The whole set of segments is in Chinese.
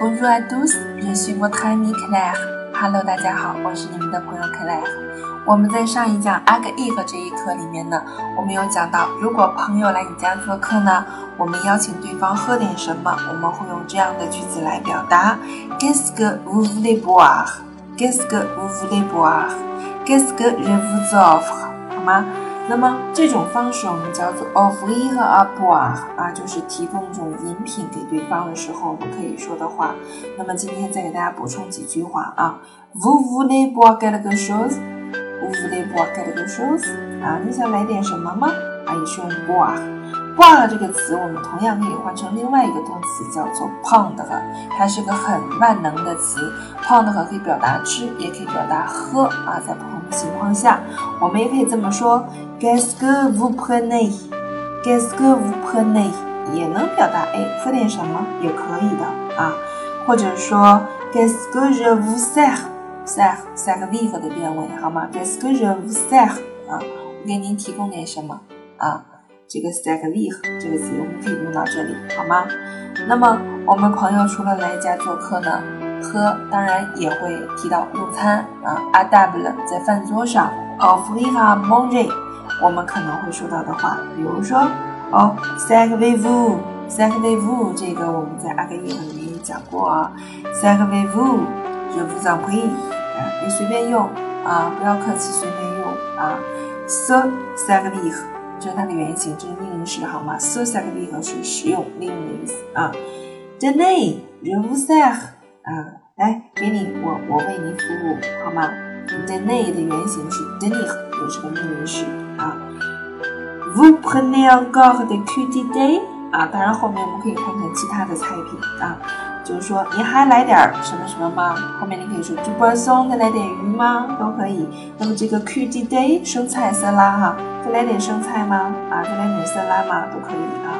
Bonjour à tous je suis votre ami c l i e Hello，大家好，我是你们的朋友 c l i e 我们在上一讲 Agir 这一课里面呢，我们有讲到，如果朋友来你家做客呢，我们邀请对方喝点什么，我们会用这样的句子来表达：Qu'est-ce que vous voulez boire？Qu'est-ce que vous voulez boire？Qu'est-ce que je vous offre？好吗？那么这种方式我们叫做 o f 哦，弗伊和阿布啊，啊就是提供一种饮品给对方的时候，我们可以说的话。那么今天再给大家补充几句话啊，vous voulez boire quelque chose？vous voulez boire quelque chose？啊，你想来点什么吗？啊，也是用 boire，罢了这个词我们同样可以换成另外一个动词，叫做 pound 的，它是个很万能的词，pound 可以表达吃，也可以表达喝啊，在。情况下，我们也可以这么说，g s vous prenez 该斯个乌破内，该斯个 n 破内也能表达哎，喝点什么也可以的啊。或者说 g s vous sers 斯个热乌塞，塞塞个 e 的变位好吗？u 斯 s e 乌塞啊，给您提供点什么啊？这个 stack i 个 e 这个词我们可以用到这里好吗？那么我们朋友除了来家做客呢？喝，当然也会提到用餐啊。Adaple 在饭桌上。Oh, frivah monje，我们可能会说到的话，比如说，Oh, sacre vivre，sacre vivre，这个我们在阿克英语里面讲过啊。Sacre vivre，就 for example，你随便用啊，不要客气，随便用啊。Sir, sacré，这是它的原型，这是命令式，好吗？Sir, sacré 是使用命令的意思啊。The name, le sacré。啊，来，给你，我我为您服务，好吗 d e n n e 的原型是 dinner，也是个命名式啊。Vou prendre encore des c u t i e day 啊，当然后面我们可以换成其他的菜品啊，就是说你还来点什么什么吗？后面你可以说猪 o 松，再来点鱼吗？都可以。那么这个 c u t i e day 生菜色拉哈，再来点生菜吗？啊，再来点色拉吗？都可以啊。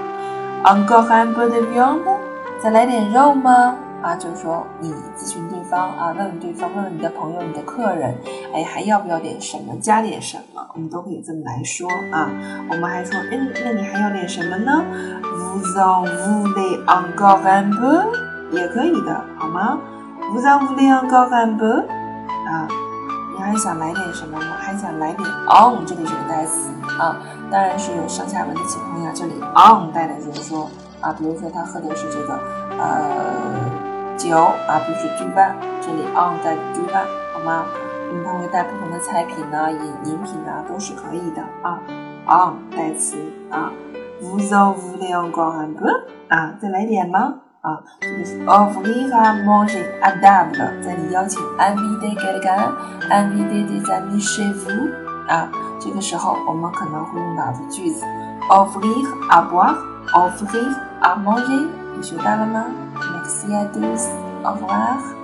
Encore un peu de viande，再来点肉吗？啊，就是说你咨询对方啊，问问对方，问问你的朋友、你的客人，哎，还要不要点什么？加点什么？我们都可以这么来说啊。我们还说，嗯，那你还要点什么呢？无脏无累昂高饭不，也可以的，好吗？无脏无累昂高饭不？啊，你还想来点什么们还想来点 on 这里是个代词啊，当然是有上下文的情况下，这里 on 带的就是说啊，比如说他喝的是这个，呃。九啊，不是举办，这里 on 在举办，好吗？因为他会带不同的菜品呢，饮饮品呢都是可以的啊。on 代词啊。Vous avez encore un peu 啊？再来点吗？啊，这个是 offrir à manger à table，在你邀请。Invitez-ga, invitez les amis chez vous。啊，这个时候我们可能会用到的句子：offrir à boire，offrir à manger，你学到了吗？Merci à tous. Au revoir.